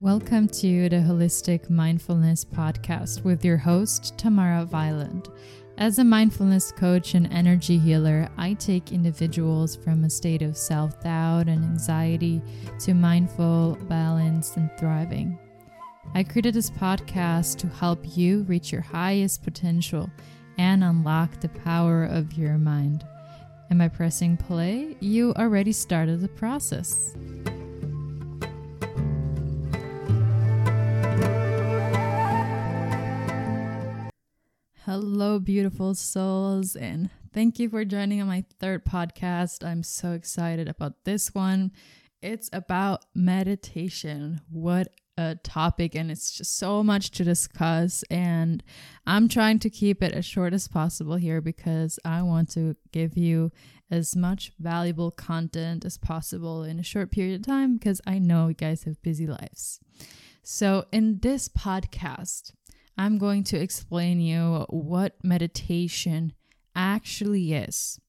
Welcome to the Holistic Mindfulness Podcast with your host, Tamara Violent. As a mindfulness coach and energy healer, I take individuals from a state of self doubt and anxiety to mindful, balanced, and thriving. I created this podcast to help you reach your highest potential and unlock the power of your mind. And by pressing play, you already started the process. Hello, beautiful souls, and thank you for joining on my third podcast. I'm so excited about this one. It's about meditation. What a topic, and it's just so much to discuss. And I'm trying to keep it as short as possible here because I want to give you as much valuable content as possible in a short period of time because I know you guys have busy lives. So, in this podcast, I'm going to explain you what meditation actually is.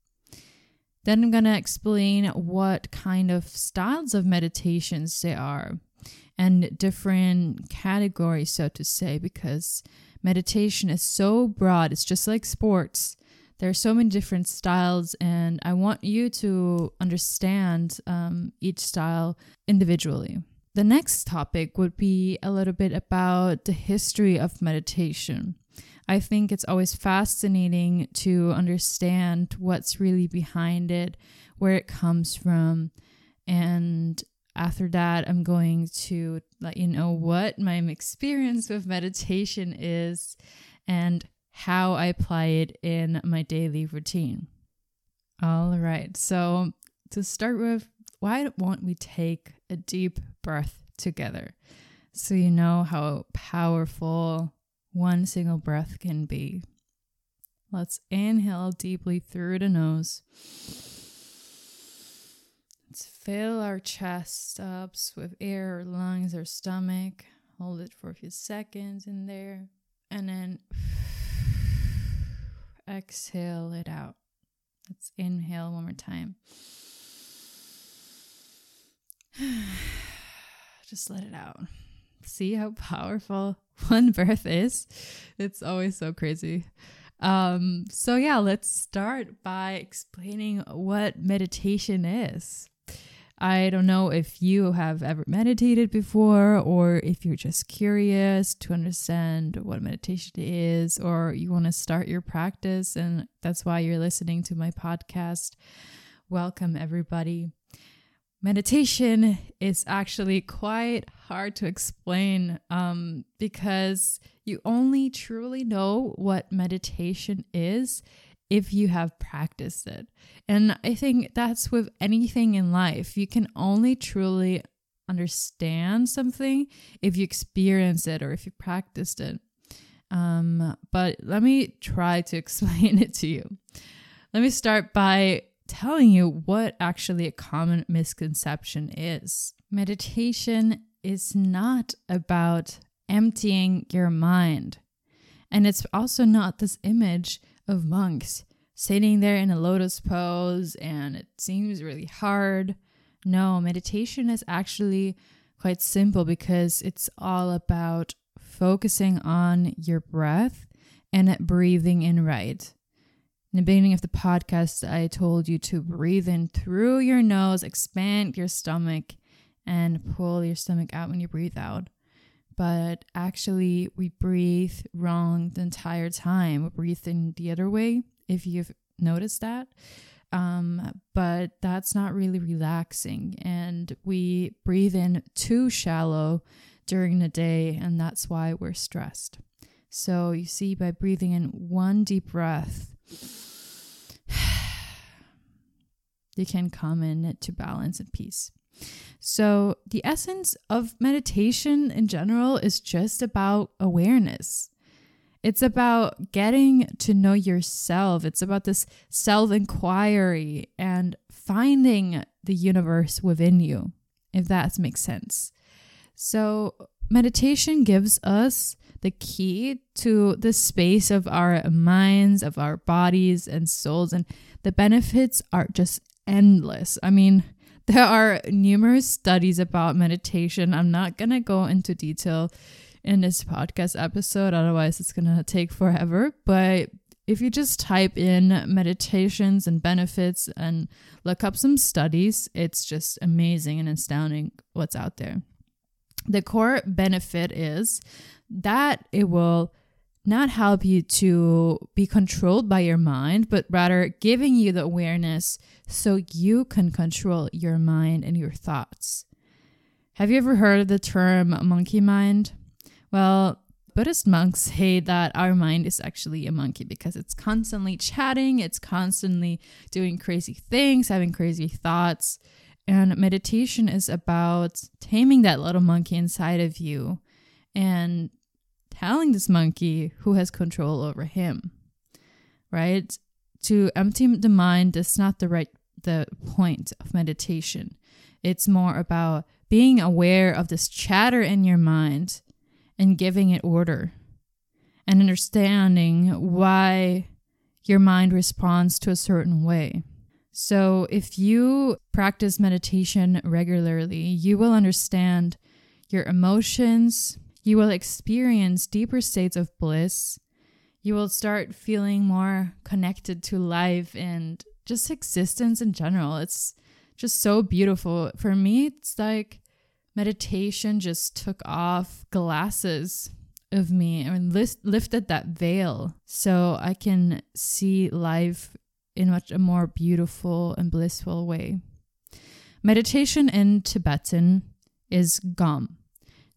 Then I'm going to explain what kind of styles of meditations there are and different categories, so to say, because meditation is so broad. It's just like sports. There are so many different styles, and I want you to understand um, each style individually. The next topic would be a little bit about the history of meditation. I think it's always fascinating to understand what's really behind it, where it comes from. And after that, I'm going to let you know what my experience with meditation is and how I apply it in my daily routine. All right, so to start with, why don't we take a deep breath together so you know how powerful one single breath can be. Let's inhale deeply through the nose. Let's fill our chest stops with air, or lungs, or stomach. Hold it for a few seconds in there. And then exhale it out. Let's inhale one more time. Just let it out. See how powerful one birth is? It's always so crazy. Um, so, yeah, let's start by explaining what meditation is. I don't know if you have ever meditated before or if you're just curious to understand what meditation is or you want to start your practice and that's why you're listening to my podcast. Welcome, everybody. Meditation is actually quite hard to explain um, because you only truly know what meditation is if you have practiced it. And I think that's with anything in life. You can only truly understand something if you experience it or if you practiced it. Um, but let me try to explain it to you. Let me start by telling you what actually a common misconception is. Meditation is not about emptying your mind. And it's also not this image of monks sitting there in a lotus pose and it seems really hard. No, meditation is actually quite simple because it's all about focusing on your breath and breathing in right. In the beginning of the podcast, I told you to breathe in through your nose, expand your stomach, and pull your stomach out when you breathe out. But actually, we breathe wrong the entire time. We breathe in the other way, if you've noticed that. Um, but that's not really relaxing. And we breathe in too shallow during the day, and that's why we're stressed. So, you see, by breathing in one deep breath, you can come in to balance and peace. So, the essence of meditation in general is just about awareness. It's about getting to know yourself. It's about this self inquiry and finding the universe within you, if that makes sense. So, meditation gives us the key to the space of our minds, of our bodies and souls, and the benefits are just endless. I mean, there are numerous studies about meditation. I'm not going to go into detail in this podcast episode, otherwise, it's going to take forever. But if you just type in meditations and benefits and look up some studies, it's just amazing and astounding what's out there. The core benefit is that it will not help you to be controlled by your mind, but rather giving you the awareness so you can control your mind and your thoughts. Have you ever heard of the term monkey mind? Well, Buddhist monks say that our mind is actually a monkey because it's constantly chatting, it's constantly doing crazy things, having crazy thoughts. And meditation is about taming that little monkey inside of you and telling this monkey who has control over him, right? To empty the mind is not the right the point of meditation. It's more about being aware of this chatter in your mind and giving it order and understanding why your mind responds to a certain way. So, if you practice meditation regularly, you will understand your emotions, you will experience deeper states of bliss. You will start feeling more connected to life and just existence in general. It's just so beautiful. For me, it's like meditation just took off glasses of me and lifted that veil so I can see life in much a more beautiful and blissful way. Meditation in Tibetan is gom.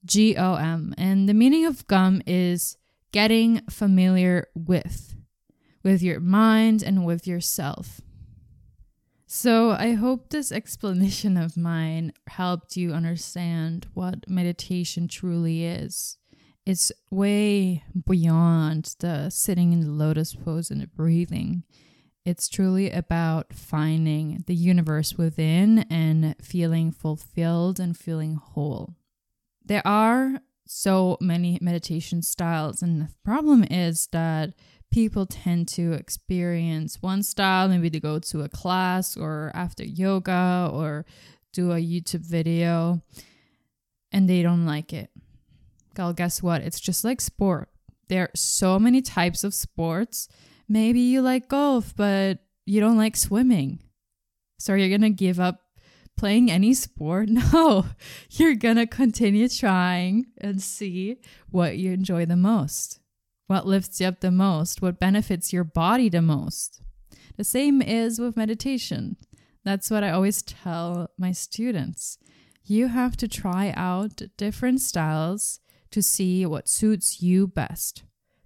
G O M. And the meaning of gom is getting familiar with, with your mind and with yourself. So I hope this explanation of mine helped you understand what meditation truly is. It's way beyond the sitting in the lotus pose and the breathing. It's truly about finding the universe within and feeling fulfilled and feeling whole. There are so many meditation styles, and the problem is that people tend to experience one style, maybe to go to a class or after yoga or do a YouTube video, and they don't like it. Well, guess what? It's just like sport. There are so many types of sports. Maybe you like golf, but you don't like swimming. So you're going to give up playing any sport. No, you're gonna continue trying and see what you enjoy the most, what lifts you up the most, what benefits your body the most. The same is with meditation. That's what I always tell my students. You have to try out different styles to see what suits you best.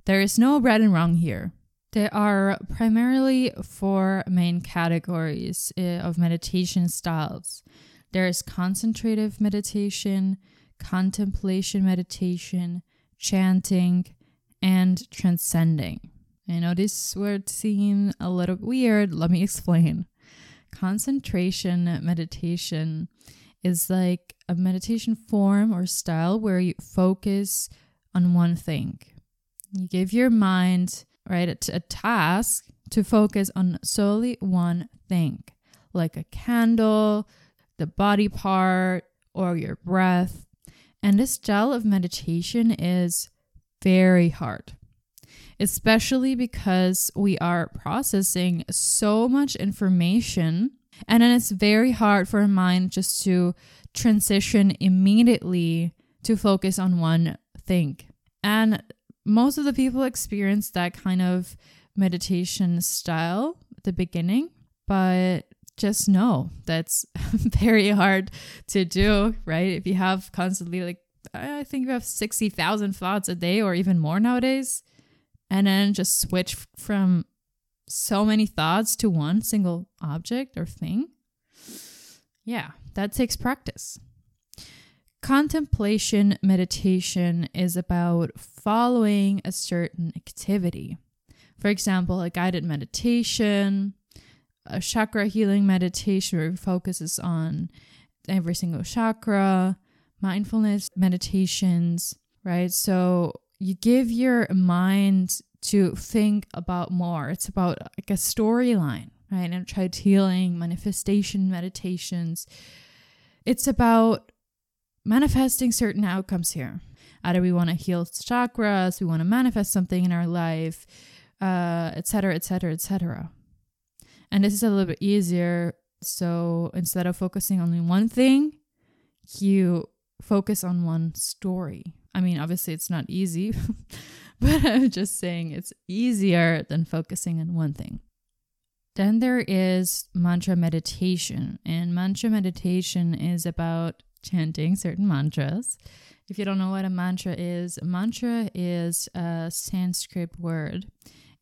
There is no right and wrong here. There are primarily four main categories eh, of meditation styles there is concentrative meditation, contemplation meditation, chanting, and transcending. I know this word seems a little weird. Let me explain. Concentration meditation is like a meditation form or style where you focus on one thing. You give your mind right? A, a task to focus on solely one thing, like a candle, the body part, or your breath. And this style of meditation is very hard, especially because we are processing so much information. And then it's very hard for a mind just to transition immediately to focus on one thing. And most of the people experience that kind of meditation style at the beginning, but just know that's very hard to do, right? If you have constantly like I think you have 60,000 thoughts a day or even more nowadays, and then just switch from so many thoughts to one single object or thing. Yeah, that takes practice. Contemplation meditation is about following a certain activity. For example, a guided meditation, a chakra healing meditation where it focuses on every single chakra, mindfulness meditations, right? So you give your mind to think about more. It's about like a storyline, right? And tried healing, manifestation meditations. It's about manifesting certain outcomes here. Either we want to heal chakras, we want to manifest something in our life, etc., etc., etc. And this is a little bit easier. So instead of focusing on one thing, you focus on one story. I mean, obviously, it's not easy, but I'm just saying it's easier than focusing on one thing. Then there is mantra meditation, and mantra meditation is about chanting certain mantras. If you don't know what a mantra is, a mantra is a Sanskrit word,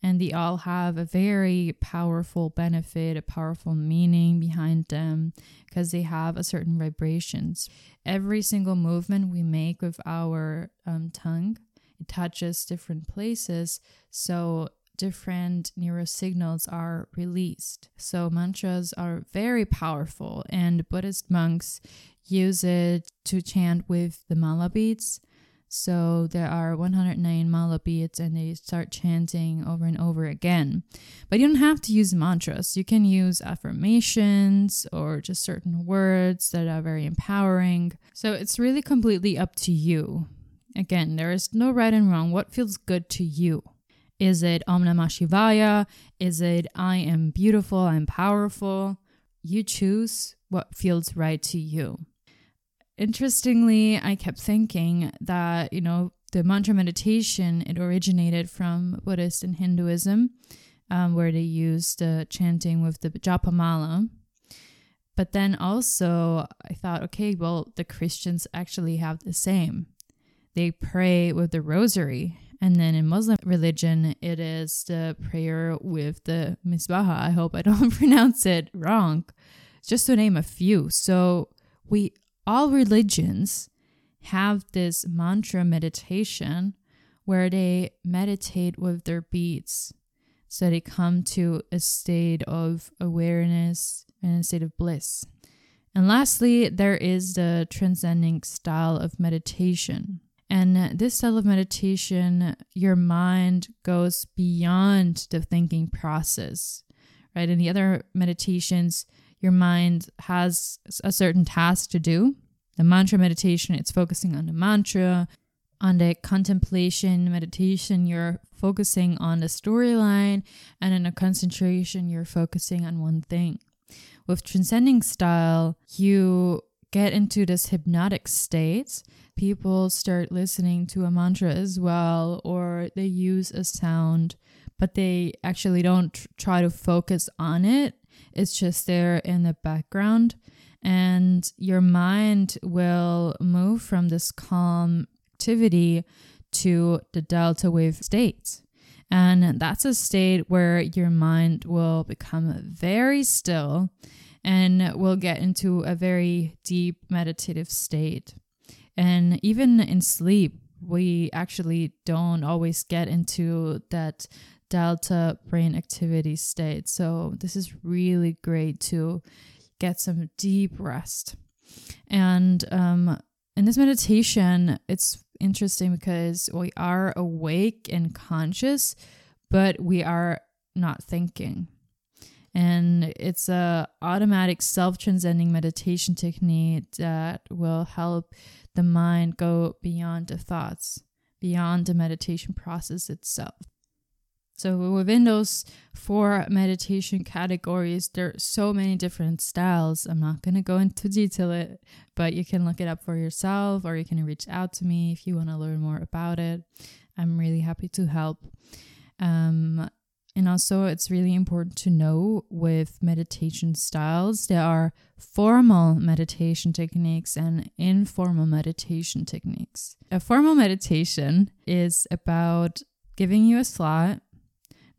and they all have a very powerful benefit, a powerful meaning behind them because they have a certain vibrations. Every single movement we make with our um, tongue, it touches different places. So different neurosignals are released. So mantras are very powerful, and Buddhist monks use it to chant with the mala beads. So there are 109 mala beads and they start chanting over and over again. But you don't have to use mantras. You can use affirmations or just certain words that are very empowering. So it's really completely up to you. Again, there is no right and wrong. What feels good to you? Is it Om Namah Shivaya? Is it I am beautiful, I'm powerful? You choose what feels right to you interestingly, I kept thinking that, you know, the mantra meditation, it originated from Buddhist and Hinduism, um, where they used uh, chanting with the japamala. But then also, I thought, okay, well, the Christians actually have the same. They pray with the rosary. And then in Muslim religion, it is the prayer with the misbah. I hope I don't pronounce it wrong. Just to name a few. So we all religions have this mantra meditation where they meditate with their beats. So they come to a state of awareness and a state of bliss. And lastly, there is the transcending style of meditation. And this style of meditation, your mind goes beyond the thinking process, right? In the other meditations, your mind has a certain task to do. The mantra meditation, it's focusing on the mantra. On the contemplation meditation, you're focusing on the storyline. And in a concentration, you're focusing on one thing. With transcending style, you get into this hypnotic state. People start listening to a mantra as well, or they use a sound, but they actually don't tr- try to focus on it it's just there in the background. And your mind will move from this calm activity to the delta wave state. And that's a state where your mind will become very still and will get into a very deep meditative state. And even in sleep, we actually don't always get into that delta brain activity state. So, this is really great to get some deep rest. And um, in this meditation, it's interesting because we are awake and conscious, but we are not thinking. And it's a automatic self-transcending meditation technique that will help the mind go beyond the thoughts, beyond the meditation process itself. So within those four meditation categories, there are so many different styles. I'm not going to go into detail it, but you can look it up for yourself or you can reach out to me if you want to learn more about it. I'm really happy to help. Um, and also, it's really important to know with meditation styles, there are formal meditation techniques and informal meditation techniques. A formal meditation is about giving you a slot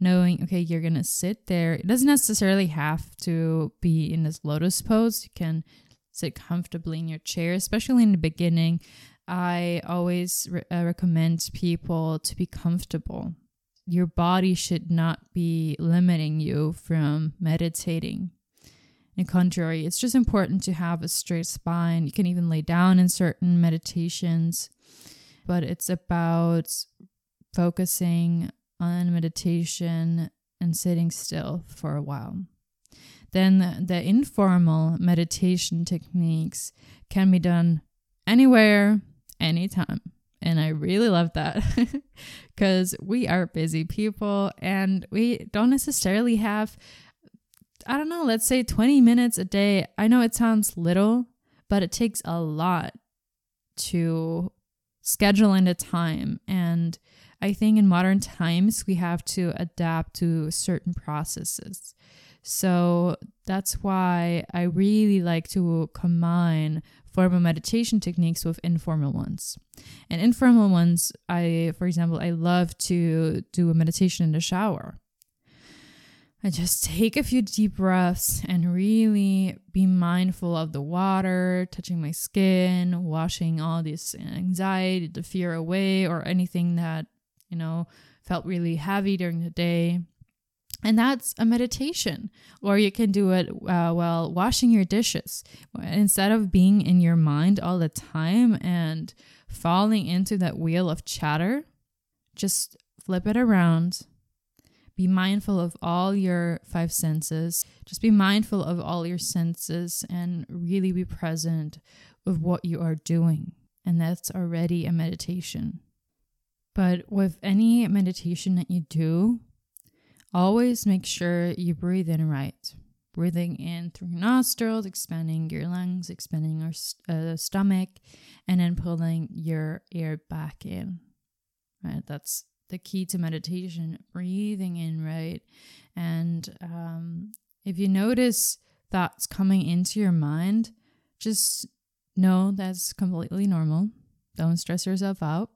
knowing, okay, you're to sit there. It doesn't necessarily have to be in this lotus pose. You can sit comfortably in your chair, especially in the beginning. I always re- uh, recommend people to be comfortable. Your body should not be limiting you from meditating. In contrary, it's just important to have a straight spine. You can even lay down in certain meditations, but it's about focusing on meditation and sitting still for a while. Then the informal meditation techniques can be done anywhere, anytime. And I really love that because we are busy people and we don't necessarily have, I don't know, let's say 20 minutes a day. I know it sounds little, but it takes a lot to schedule into time. And I think in modern times, we have to adapt to certain processes. So that's why I really like to combine formal meditation techniques with informal ones. And informal ones, I, for example, I love to do a meditation in the shower. I just take a few deep breaths and really be mindful of the water, touching my skin, washing all this anxiety, the fear away, or anything that, you know, felt really heavy during the day. And that's a meditation. Or you can do it uh, while washing your dishes. Instead of being in your mind all the time and falling into that wheel of chatter, just flip it around. Be mindful of all your five senses. Just be mindful of all your senses and really be present with what you are doing. And that's already a meditation. But with any meditation that you do, Always make sure you breathe in right. Breathing in through your nostrils, expanding your lungs, expanding your uh, stomach, and then pulling your air back in. Right? That's the key to meditation. Breathing in right. And um, if you notice thoughts coming into your mind, just know that's completely normal. Don't stress yourself out.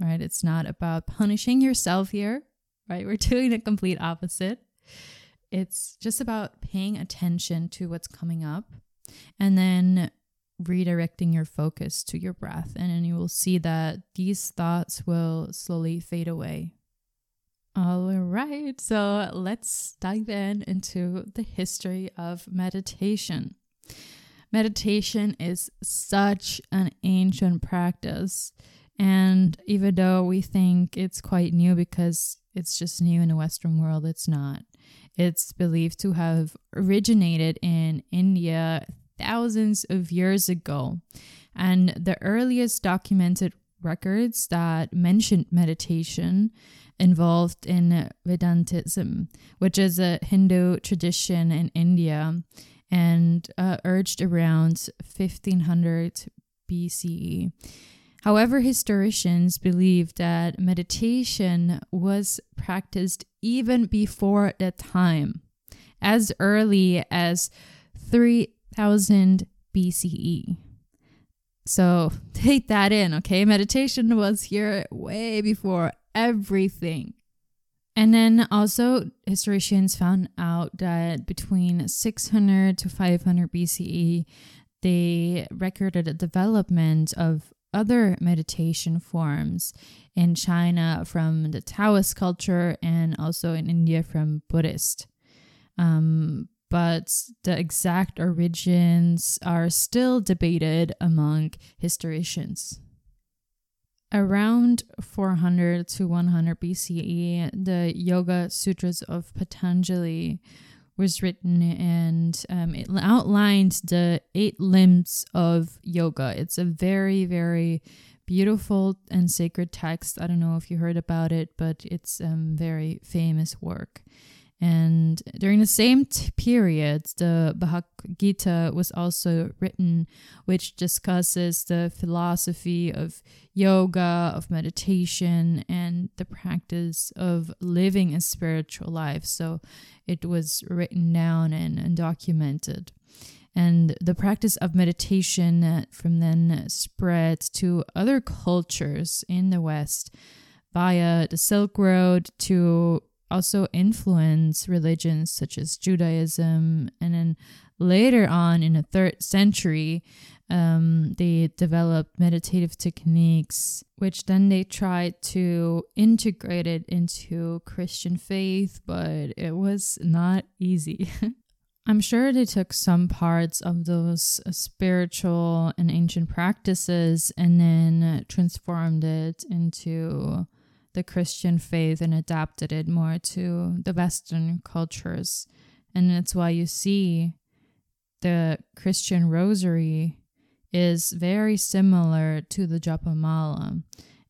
Right? It's not about punishing yourself here right? We're doing the complete opposite. It's just about paying attention to what's coming up and then redirecting your focus to your breath. And then you will see that these thoughts will slowly fade away. All right, so let's dive in into the history of meditation. Meditation is such an ancient practice. And even though we think it's quite new because it's just new in the Western world. It's not. It's believed to have originated in India thousands of years ago. And the earliest documented records that mentioned meditation involved in Vedantism, which is a Hindu tradition in India and uh, urged around 1500 BCE. However, historians believe that meditation was practiced even before that time, as early as 3000 BCE. So take that in, okay? Meditation was here way before everything. And then also, historians found out that between 600 to 500 BCE, they recorded a development of other meditation forms in China from the Taoist culture and also in India from Buddhist. Um, but the exact origins are still debated among historians. Around 400 to 100 BCE, the Yoga Sutras of Patanjali was written and um, it outlined the eight limbs of yoga. It's a very, very beautiful and sacred text. I don't know if you heard about it, but it's a um, very famous work. And during the same t- period, the Bhagavad Gita was also written, which discusses the philosophy of yoga, of meditation, and the practice of living a spiritual life. So it was written down and, and documented. And the practice of meditation uh, from then spread to other cultures in the West via the Silk Road to also influence religions such as Judaism. And then later on in the third century, um, they developed meditative techniques, which then they tried to integrate it into Christian faith, but it was not easy. I'm sure they took some parts of those uh, spiritual and ancient practices and then transformed it into the Christian faith and adapted it more to the Western cultures. And that's why you see the Christian rosary is very similar to the Japamala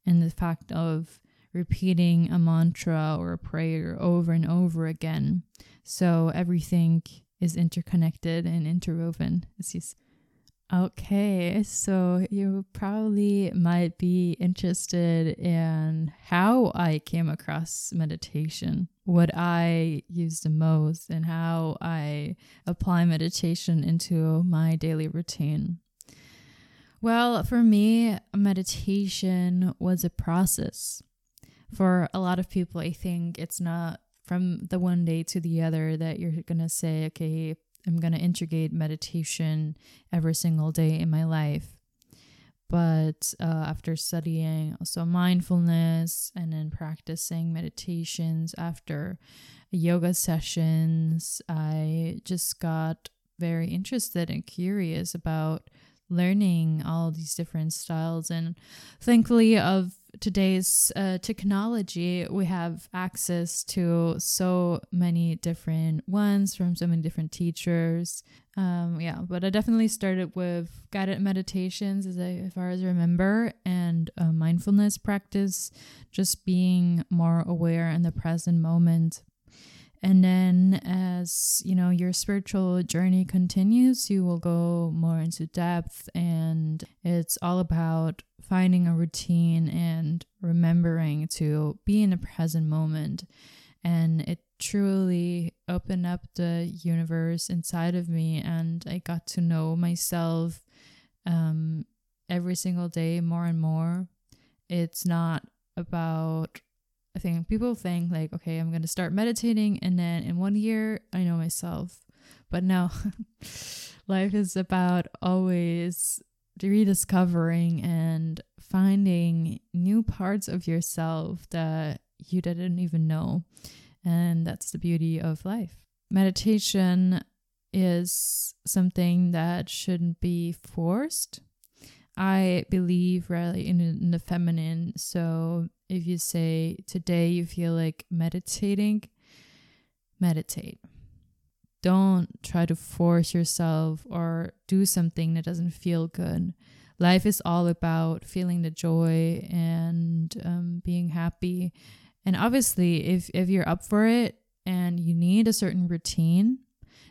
in the fact of repeating a mantra or a prayer over and over again. So everything is interconnected and interwoven. Okay, so you probably might be interested in how I came across meditation, what I use the most, and how I apply meditation into my daily routine. Well, for me, meditation was a process. For a lot of people, I think it's not from the one day to the other that you're going to say, okay, I'm going to integrate meditation every single day in my life. But uh, after studying also mindfulness and then practicing meditations after yoga sessions, I just got very interested and curious about learning all these different styles. And thankfully, of today's uh, technology, we have access to so many different ones from so many different teachers. Um, yeah, but I definitely started with guided meditations, as, I, as far as I remember, and mindfulness practice, just being more aware in the present moment. And then as, you know, your spiritual journey continues, you will go more into depth and it's all about finding a routine and remembering to be in the present moment. And it truly opened up the universe inside of me and I got to know myself um, every single day more and more. It's not about I think people think like, okay, I'm going to start meditating and then in one year I know myself. But no, life is about always rediscovering and finding new parts of yourself that you didn't even know. And that's the beauty of life. Meditation is something that shouldn't be forced. I believe really in, in the feminine. So if you say today you feel like meditating, meditate. Don't try to force yourself or do something that doesn't feel good. Life is all about feeling the joy and um, being happy. And obviously, if, if you're up for it and you need a certain routine,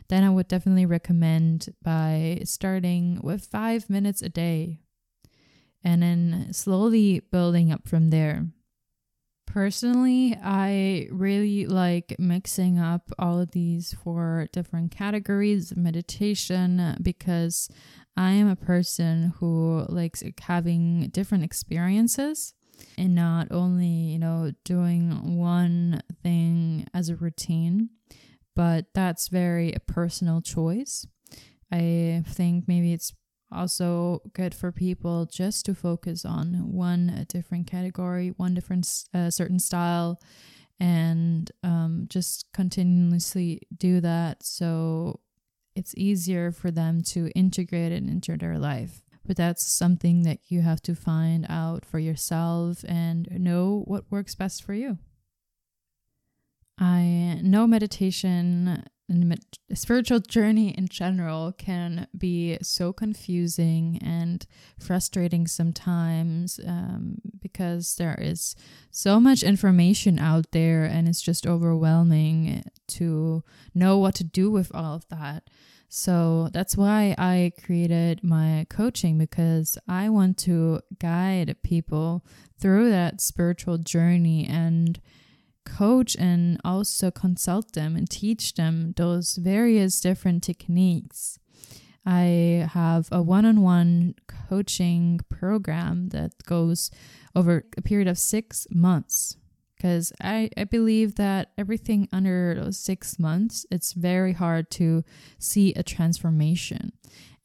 then I would definitely recommend by starting with five minutes a day and then slowly building up from there. Personally, I really like mixing up all of these four different categories of meditation because I am a person who likes having different experiences and not only, you know, doing one thing as a routine, but that's very a personal choice. I think maybe it's also good for people just to focus on one different category, one different uh, certain style, and um, just continuously do that so it's easier for them to integrate it into their life. But that's something that you have to find out for yourself and know what works best for you. I know meditation and spiritual journey in general can be so confusing and frustrating sometimes um, because there is so much information out there and it's just overwhelming to know what to do with all of that. So that's why I created my coaching because I want to guide people through that spiritual journey and coach and also consult them and teach them those various different techniques. I have a one on one coaching program that goes over a period of six months because I, I believe that everything under those six months, it's very hard to see a transformation.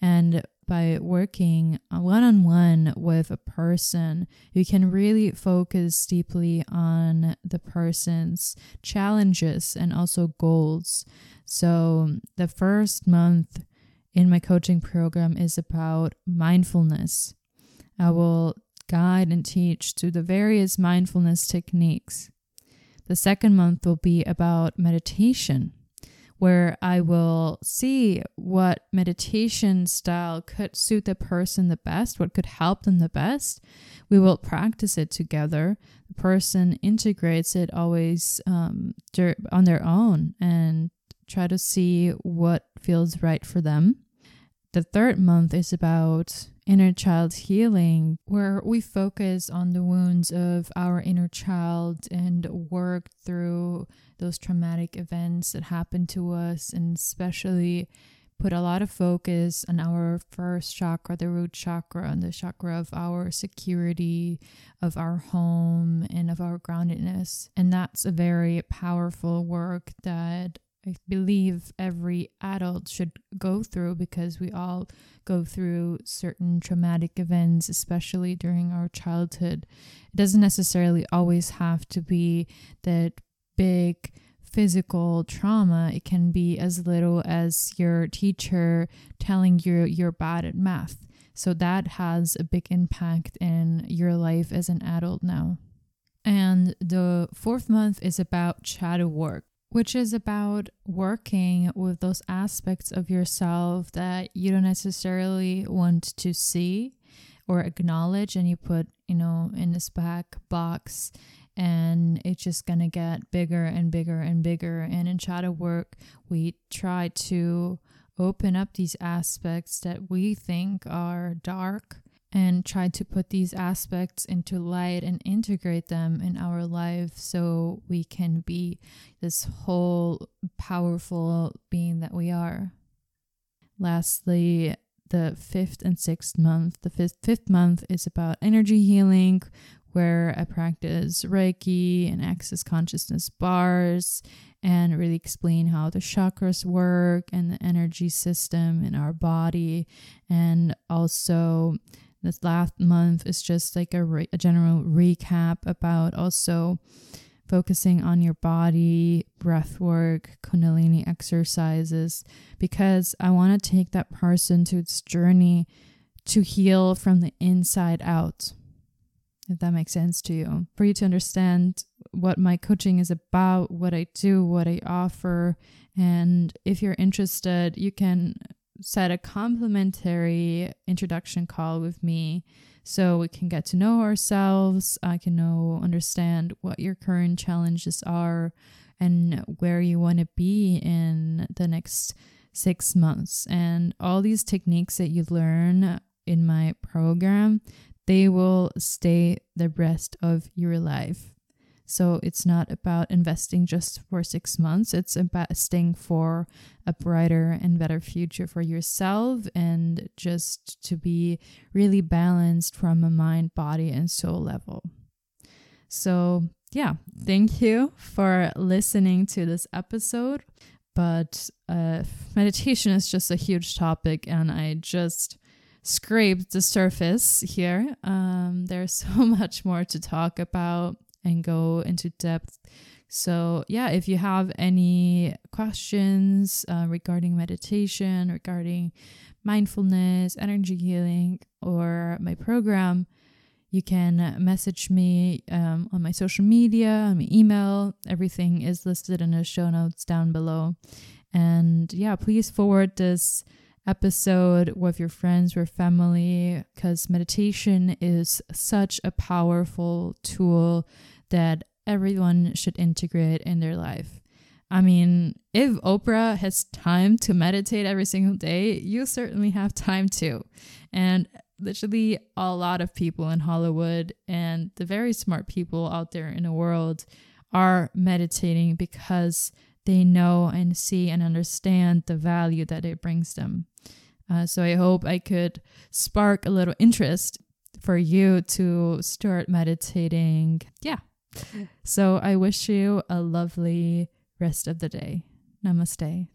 And by working one on one with a person, you can really focus deeply on the person's challenges and also goals. So, the first month in my coaching program is about mindfulness. I will guide and teach to the various mindfulness techniques. The second month will be about meditation where I will see what meditation style could suit the person the best, what could help them the best. We will practice it together. The person integrates it always um, on their own and try to see what feels right for them. The third month is about inner child healing, where we focus on the wounds of our inner child and work through those traumatic events that happened to us, and especially put a lot of focus on our first chakra, the root chakra, and the chakra of our security, of our home, and of our groundedness. And that's a very powerful work that I believe every adult should go through because we all go through certain traumatic events, especially during our childhood. It doesn't necessarily always have to be that big physical trauma. It can be as little as your teacher telling you you're bad at math. So that has a big impact in your life as an adult now. And the fourth month is about shadow work which is about working with those aspects of yourself that you don't necessarily want to see or acknowledge and you put, you know, in this back box and it's just to get bigger and bigger and bigger. And in shadow work we try to open up these aspects that we think are dark and try to put these aspects into light and integrate them in our life so we can be this whole powerful being that we are. Lastly, the fifth and sixth month. The fifth, fifth month is about energy healing, where I practice Reiki and Access Consciousness bars and really explain how the chakras work and the energy system in our body, and also this last month is just like a, re- a general recap about also focusing on your body, breath work, Kundalini exercises, because I want to take that person to its journey to heal from the inside out. If that makes sense to you, for you to understand what my coaching is about, what I do, what I offer. And if you're interested, you can set a complimentary introduction call with me so we can get to know ourselves. I can know, understand what your current challenges are and where you want to be in the next six months. And all these techniques that you learn in my program, they will stay the rest of your life. So it's not about investing just for six months, it's investing for a brighter and better future for yourself and just to be really balanced from a mind, body, and soul level. So, yeah, thank you for listening to this episode. But uh, meditation is just a huge topic, and I just scraped the surface here. Um, there's so much more to talk about and go into depth. So, yeah, if you have any questions uh, regarding meditation, regarding mindfulness, energy healing, or my program, you can message me um, on my social media, on my email. Everything is listed in the show notes down below. And yeah, please forward this episode with your friends or family because meditation is such a powerful tool that everyone should integrate in their life. I mean, if Oprah has time to meditate every single day, you certainly have time too. And literally, a lot of people in Hollywood and the very smart people out there in the world are meditating because they know and see and understand the value that it brings them. Uh, so I hope I could spark a little interest for you to start meditating. Yeah, so I wish you a lovely rest of the day. Namaste.